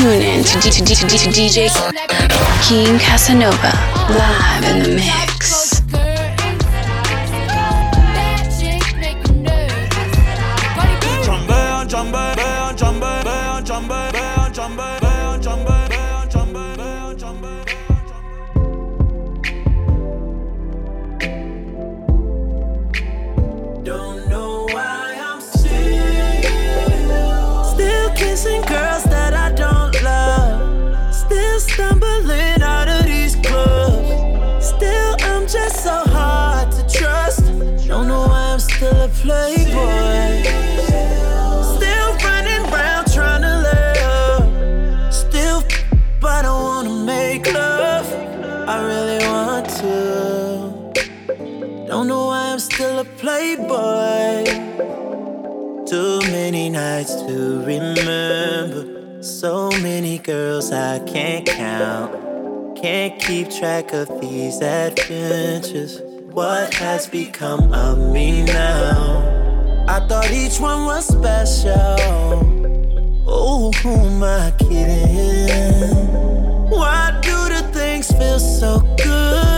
You're in to, D- D- D- DJ King Casanova live in the mix. Don't know why I'm still a playboy. Too many nights to remember. So many girls I can't count. Can't keep track of these adventures. What has become of me now? I thought each one was special. Oh, who am I kidding? Why do the things feel so good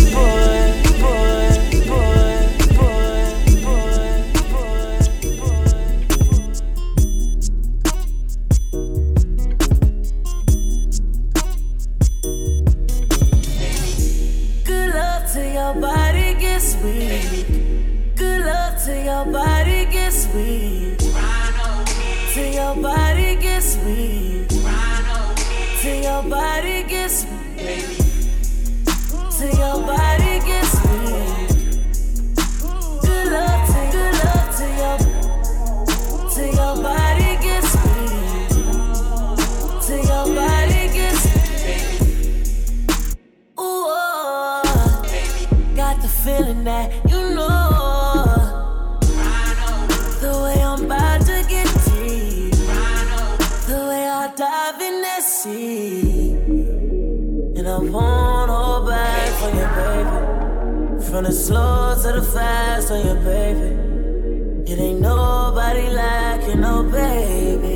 From the slow to the fast on your baby. It ain't nobody like you, no baby.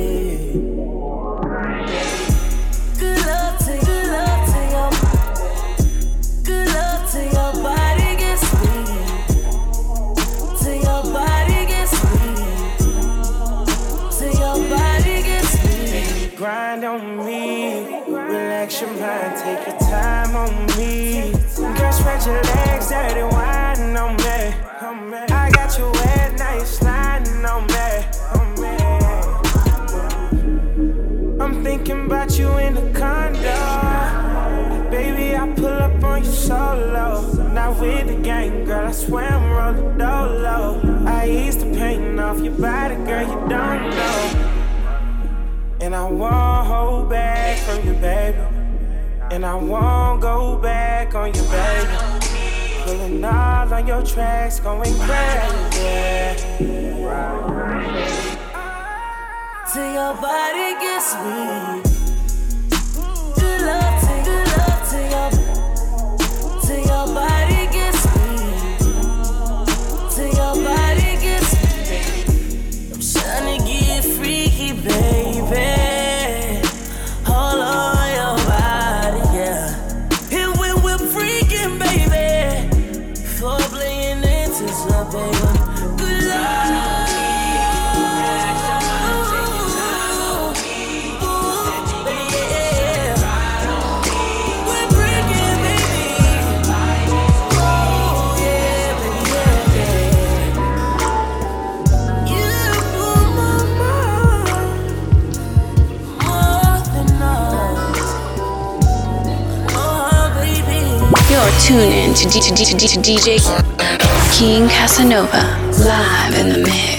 Not with the gang, girl, I swear I'm rolling dolo. I ease the pain off your body, girl, you don't know. And I won't hold back from you, baby. And I won't go back on you, baby. Pulling all on your tracks, going crazy. Till your body gets sweet. You're in to, D- to, D- to, D- to DJ King Casanova live in the mix.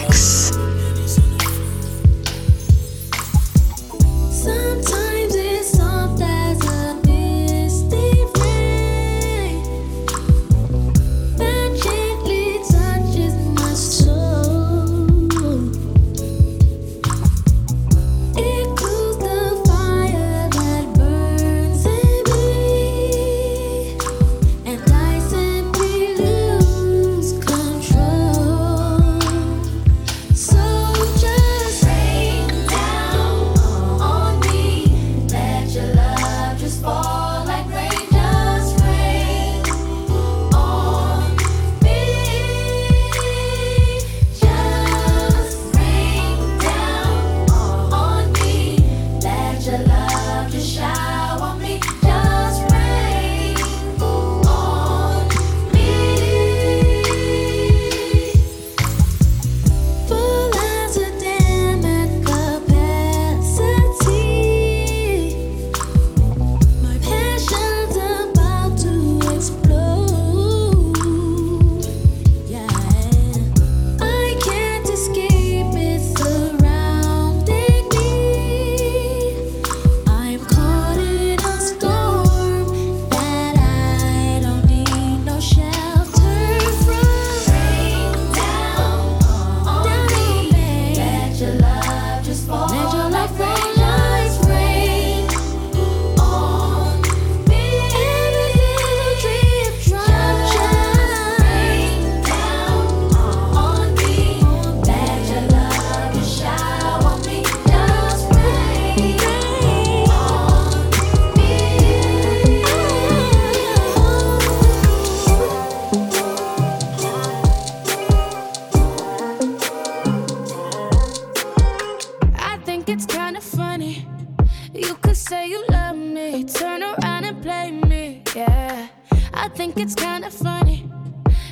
Say you love me, turn around and play me. Yeah, I think it's kinda funny.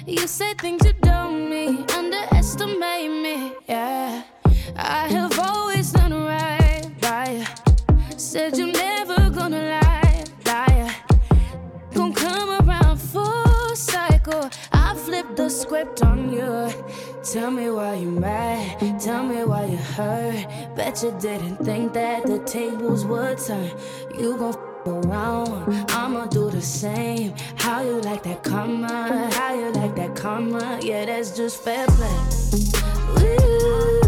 You say things you don't mean, underestimate me. Yeah, I have always done right you. Said you're never gonna lie, the script on you. Tell me why you mad. Tell me why you hurt. Bet you didn't think that the tables would turn. You gon' f around. I'ma do the same. How you like that karma? How you like that karma? Yeah, that's just fair play. Ooh.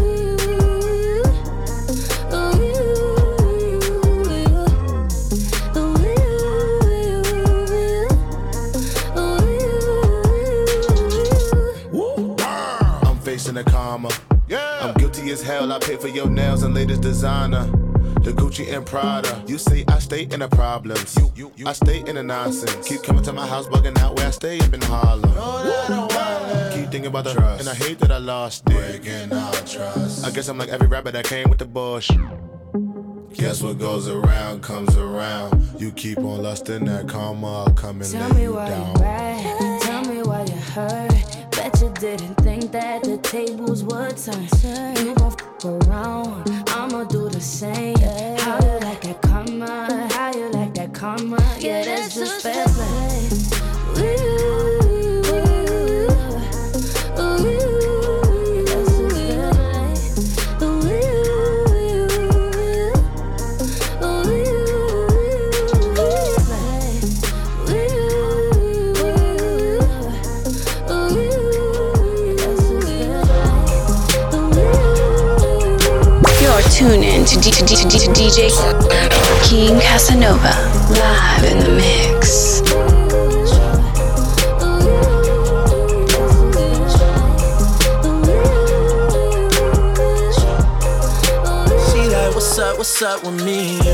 The karma. Yeah. I'm guilty as hell. I pay for your nails and latest designer. The Gucci and Prada. You say I stay in the problems. You, you, you. I stay in the nonsense. Keep coming to my house, bugging out where I stay up in Harlem. Keep thinking about the trust. And I hate that I lost it. Breaking our trust. I guess I'm like every rapper that came with the bush. Guess what goes around comes around. You keep on lusting that karma, coming Tell me why down. you mad. Tell me why you hurt. You didn't think that the tables would turn. You gon' f around, I'ma do the same. How you like that karma? How you like that karma? Yeah, that's just fair. To, DJ King Casanova live in the mix. She like, what's up, what's up with me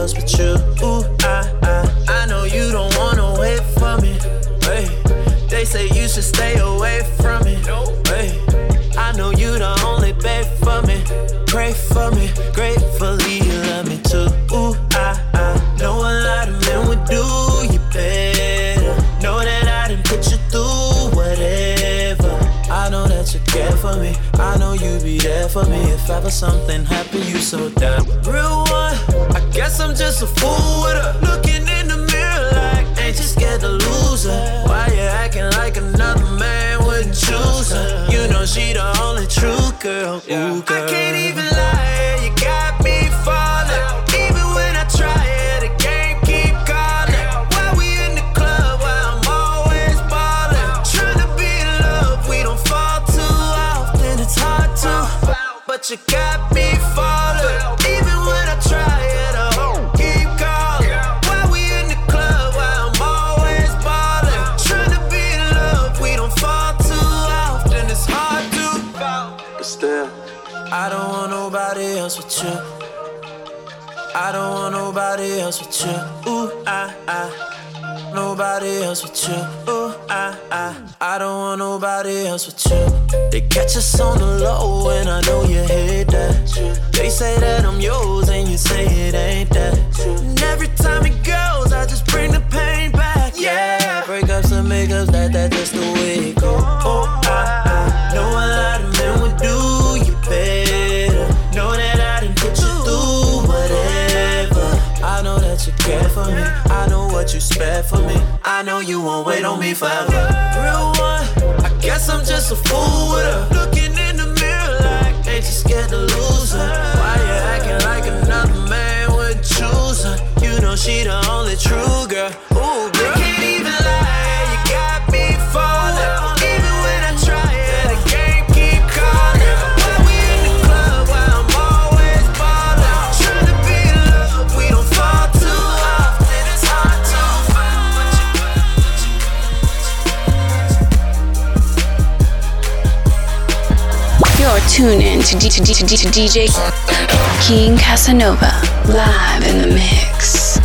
else but you. Ooh, I, I, I know you don't wanna wait for me. Hey, they say you should stay away from me. Hey, I know you the only babe for me. Pray for me, gratefully you love me too. Ooh, I, I know a lot of men would do you better. Know that I didn't put you through whatever. I know that you care for me. I know you'd be there for me if ever something happened. You so down. Ooh, girl. With you. Ooh, I, I. Nobody else with you. Ooh, I, I. I don't want nobody else with you. They catch us on the low, and I know you hate that. They say that I'm yours, and you say it ain't that. And every time it spare for me. I know you won't wait on me forever. Real one, I guess I'm just a fool with her. Looking in the mirror like, ain't you scared to lose her? Why you acting like another man would choose her? You know she the only true girl. You're in to, D- to, D- to, D- to DJ King Casanova live in the mix.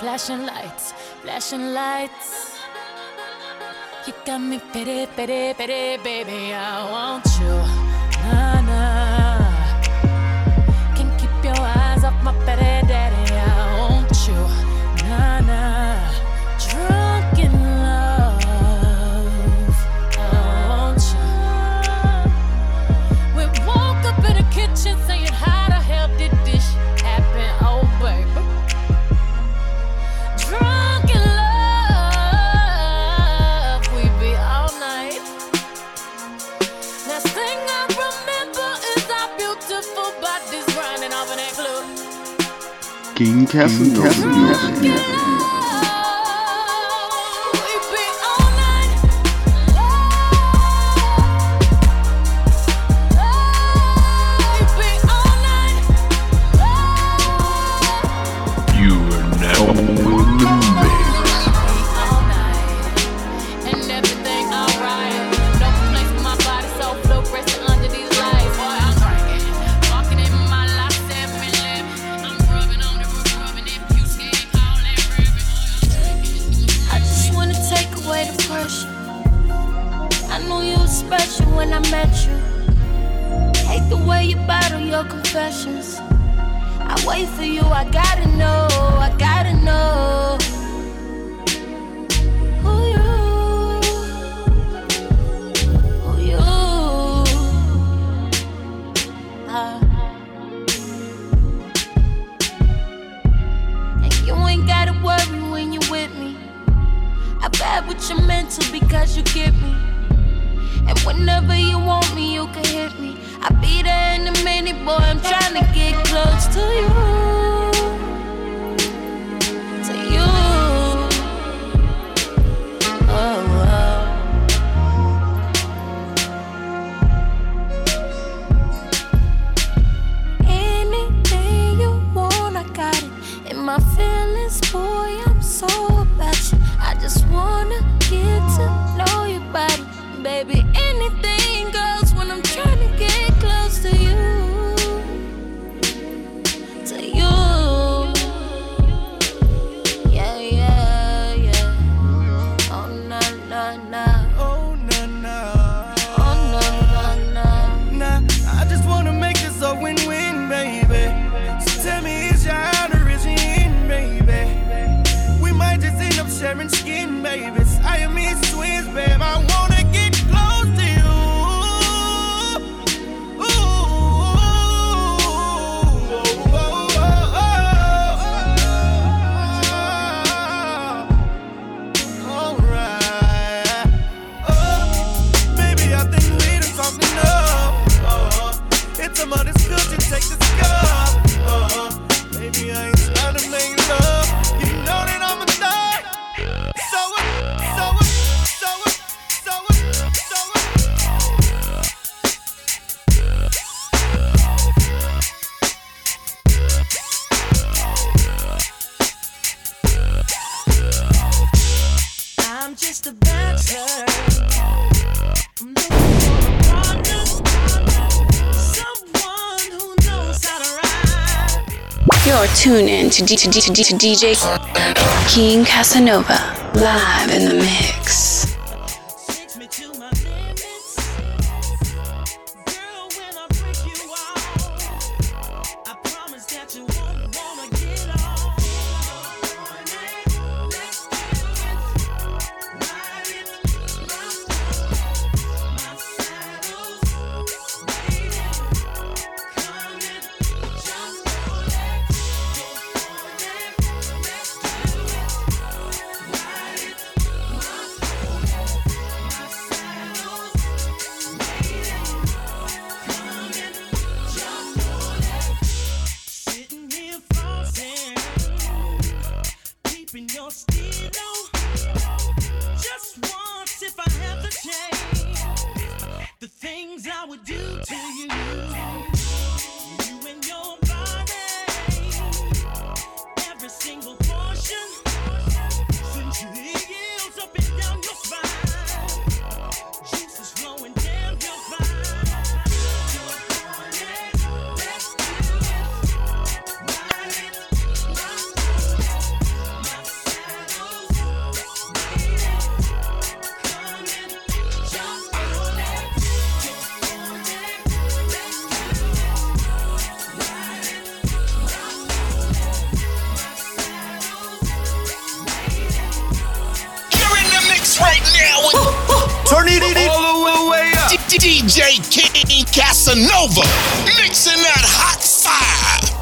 flashing lights, flashing lights. You got me pity, pity, pity, baby. I want you. confessions. I wait for you, I gotta know, I gotta know. this, boy, I'm so about you. I just wanna get to know your body, baby. listening to, D- to, D- to, D- to DJ King Casanova live in the mix. DJ King Casanova, mixing that hot fire.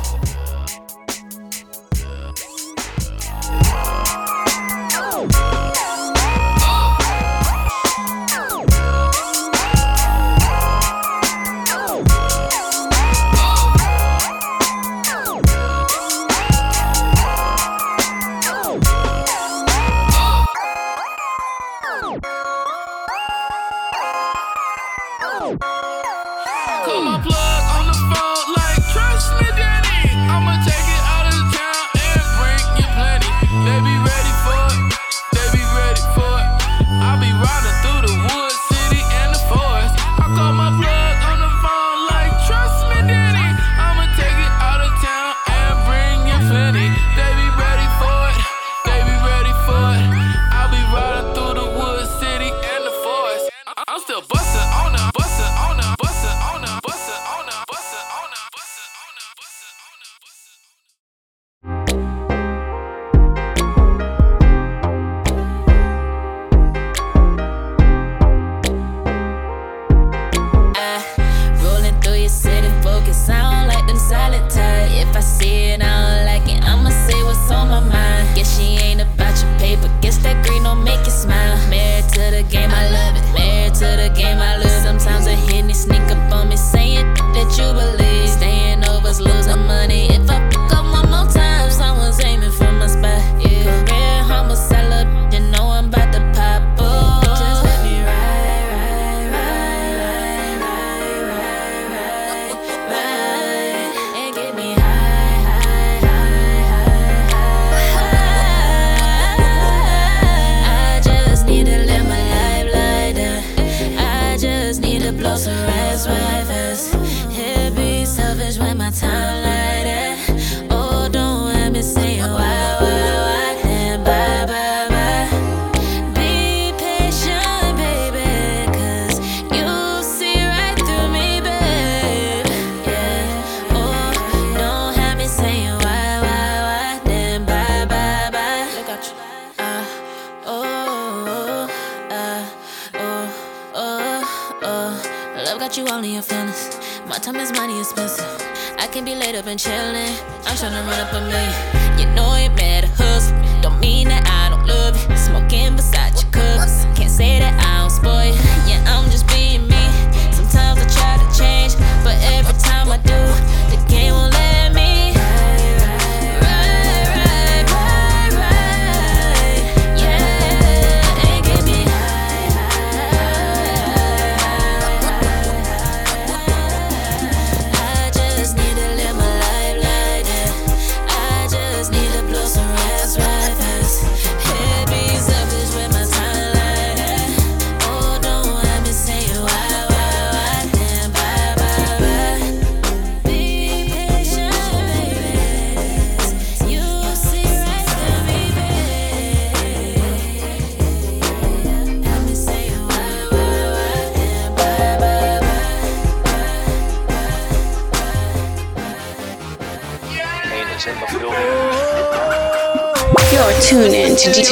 when my time time is money expensive. I can be laid up and chilling. I'm tryna run up a million. You know it matter, hustle. Don't mean that I don't love you. Smoking beside your cookies. Can't say that I don't spoil you.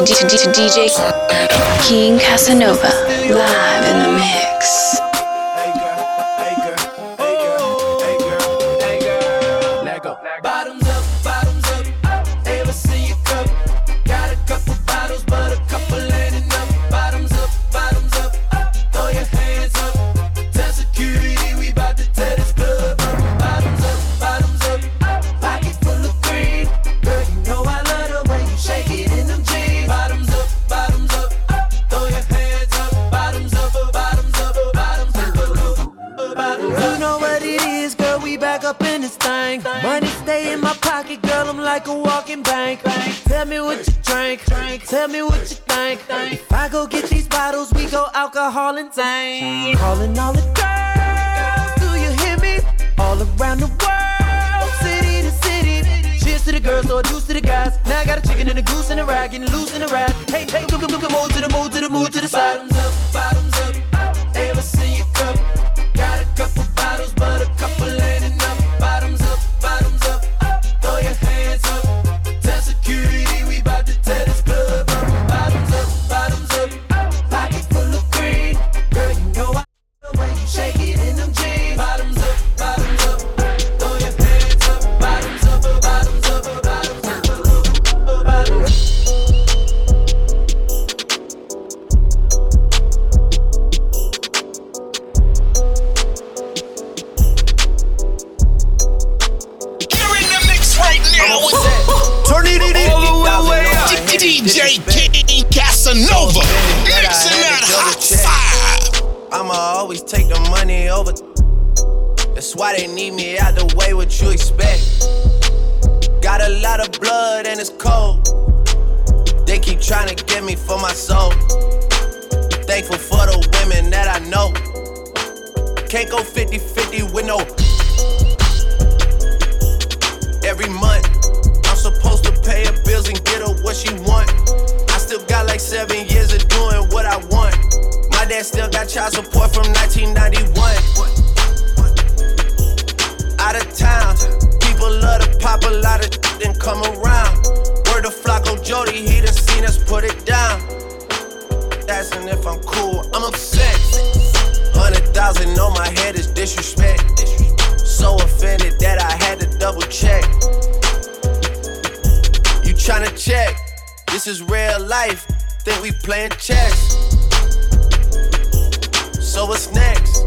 to, DJ King Casanova live in the mix. Tell me what you think. If I go get these bottles, we go alcohol and tank. Calling all the girls, do you hear me? All around the world, city to city. Cheers to the girls, or juice to the guys. Now I got a chicken and a goose and a rag, getting loose in the ride. Hey, hey, come, come, come, move to the move to the move to the side. They need me out the way. What you expect? Got a lot of blood and it's cold. They keep trying to get me for my soul. Thankful for the women that I know. Can't go 50 Asking if I'm cool, I'm upset. Hundred thousand on my head is disrespect. So offended that I had to double check. You tryna check? This is real life. Think we playing chess. So what's next?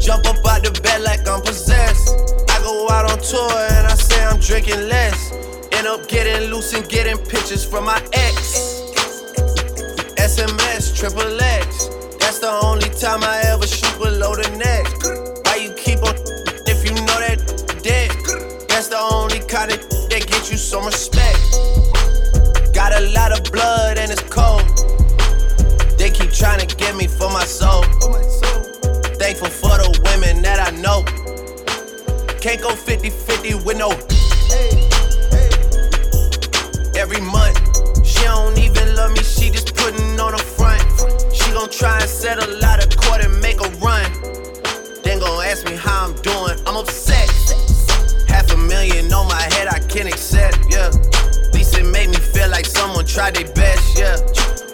Jump up out the bed like I'm possessed. I go out on tour and I say I'm drinking less. End up getting loose and getting pictures from my ex. SMS, triple X. That's the only time I ever shoot below the neck. Why you keep on if you know that dead? That's the only kind of that gets you some respect. Got a lot of blood and it's cold. They keep trying to get me for my soul. Thankful for the women that I know. Can't go 50 50 with no. Every month, she don't even love me, she just putting on a front. She gon' try and set a lot of court and make a run. Then gon' ask me how I'm doing, I'm upset. Half a million on my head, I can't accept, yeah. At least it made me feel like someone tried their best, yeah.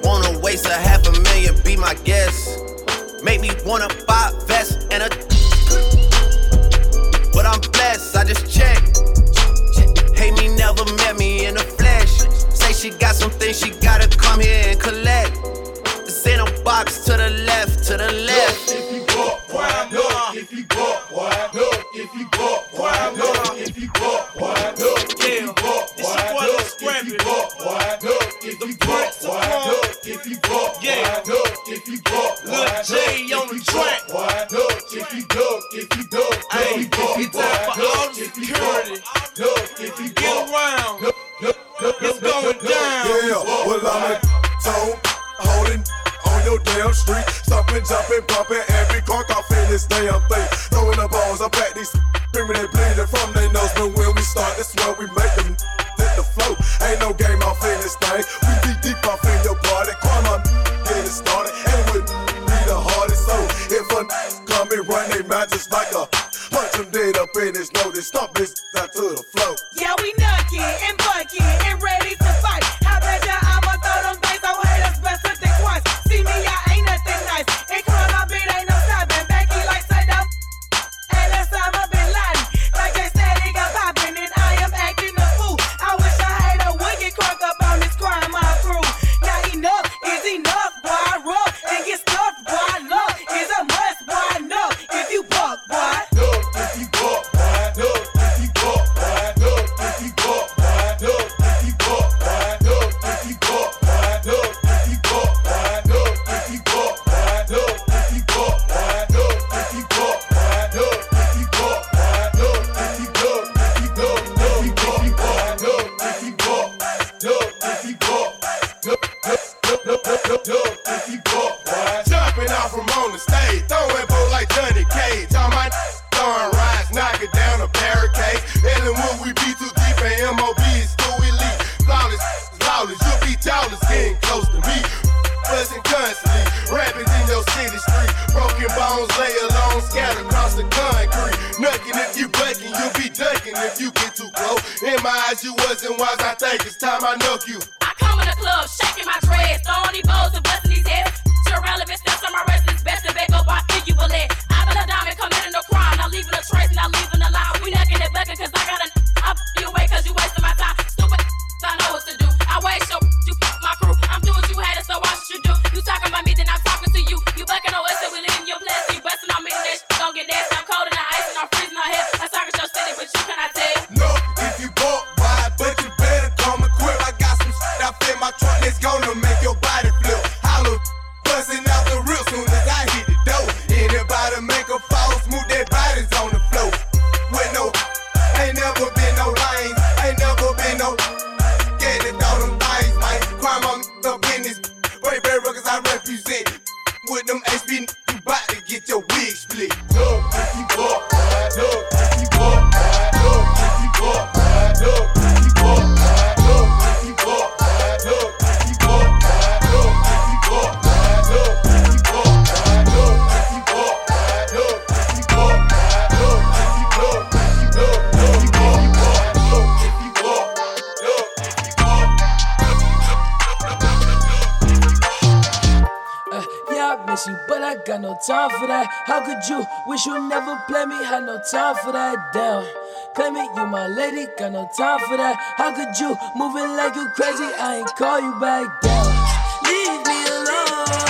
Wanna waste a half a million, be my guest. Make me wanna buy this damn thing. Throwing the balls up at these screaming they bleeding from their nose. But when we start, that's where we make them hit the flow. Ain't no game for that. Damn, claim it, you my lady, got no time for that. How could you moving like you crazy? I ain't call you back down. Leave me alone.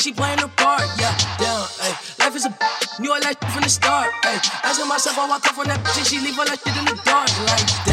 Man, she playing her part, yeah. Down, ay. Life is a knew all that from the start, ay. Asking myself how I come from that bitch and she leave all that shit in the dark, like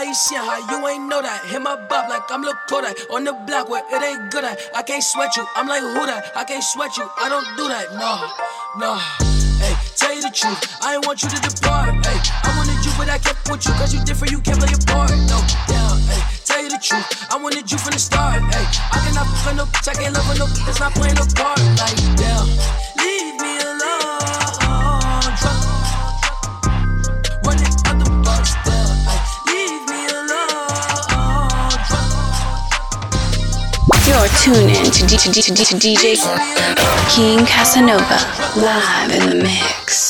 I ain't shit, you ain't know that. Hit my bop like I'm Lil Kodak on the block where it ain't good at. I can't sweat you, I'm like who that? I can't sweat you, I don't do that. No, no. Hey, tell you the truth, I ain't want you to depart. Hey, I wanted you, but I kept with you, cause you different, you can't play your part. No, down, hey, tell you the truth, I wanted you from the start. Hey, I cannot fuck no bitch, I can't love no bitch, that's not playing no part. Like, damn, Drunk, in to, D- to, D- to, D- to DJ King Casanova live in the mix.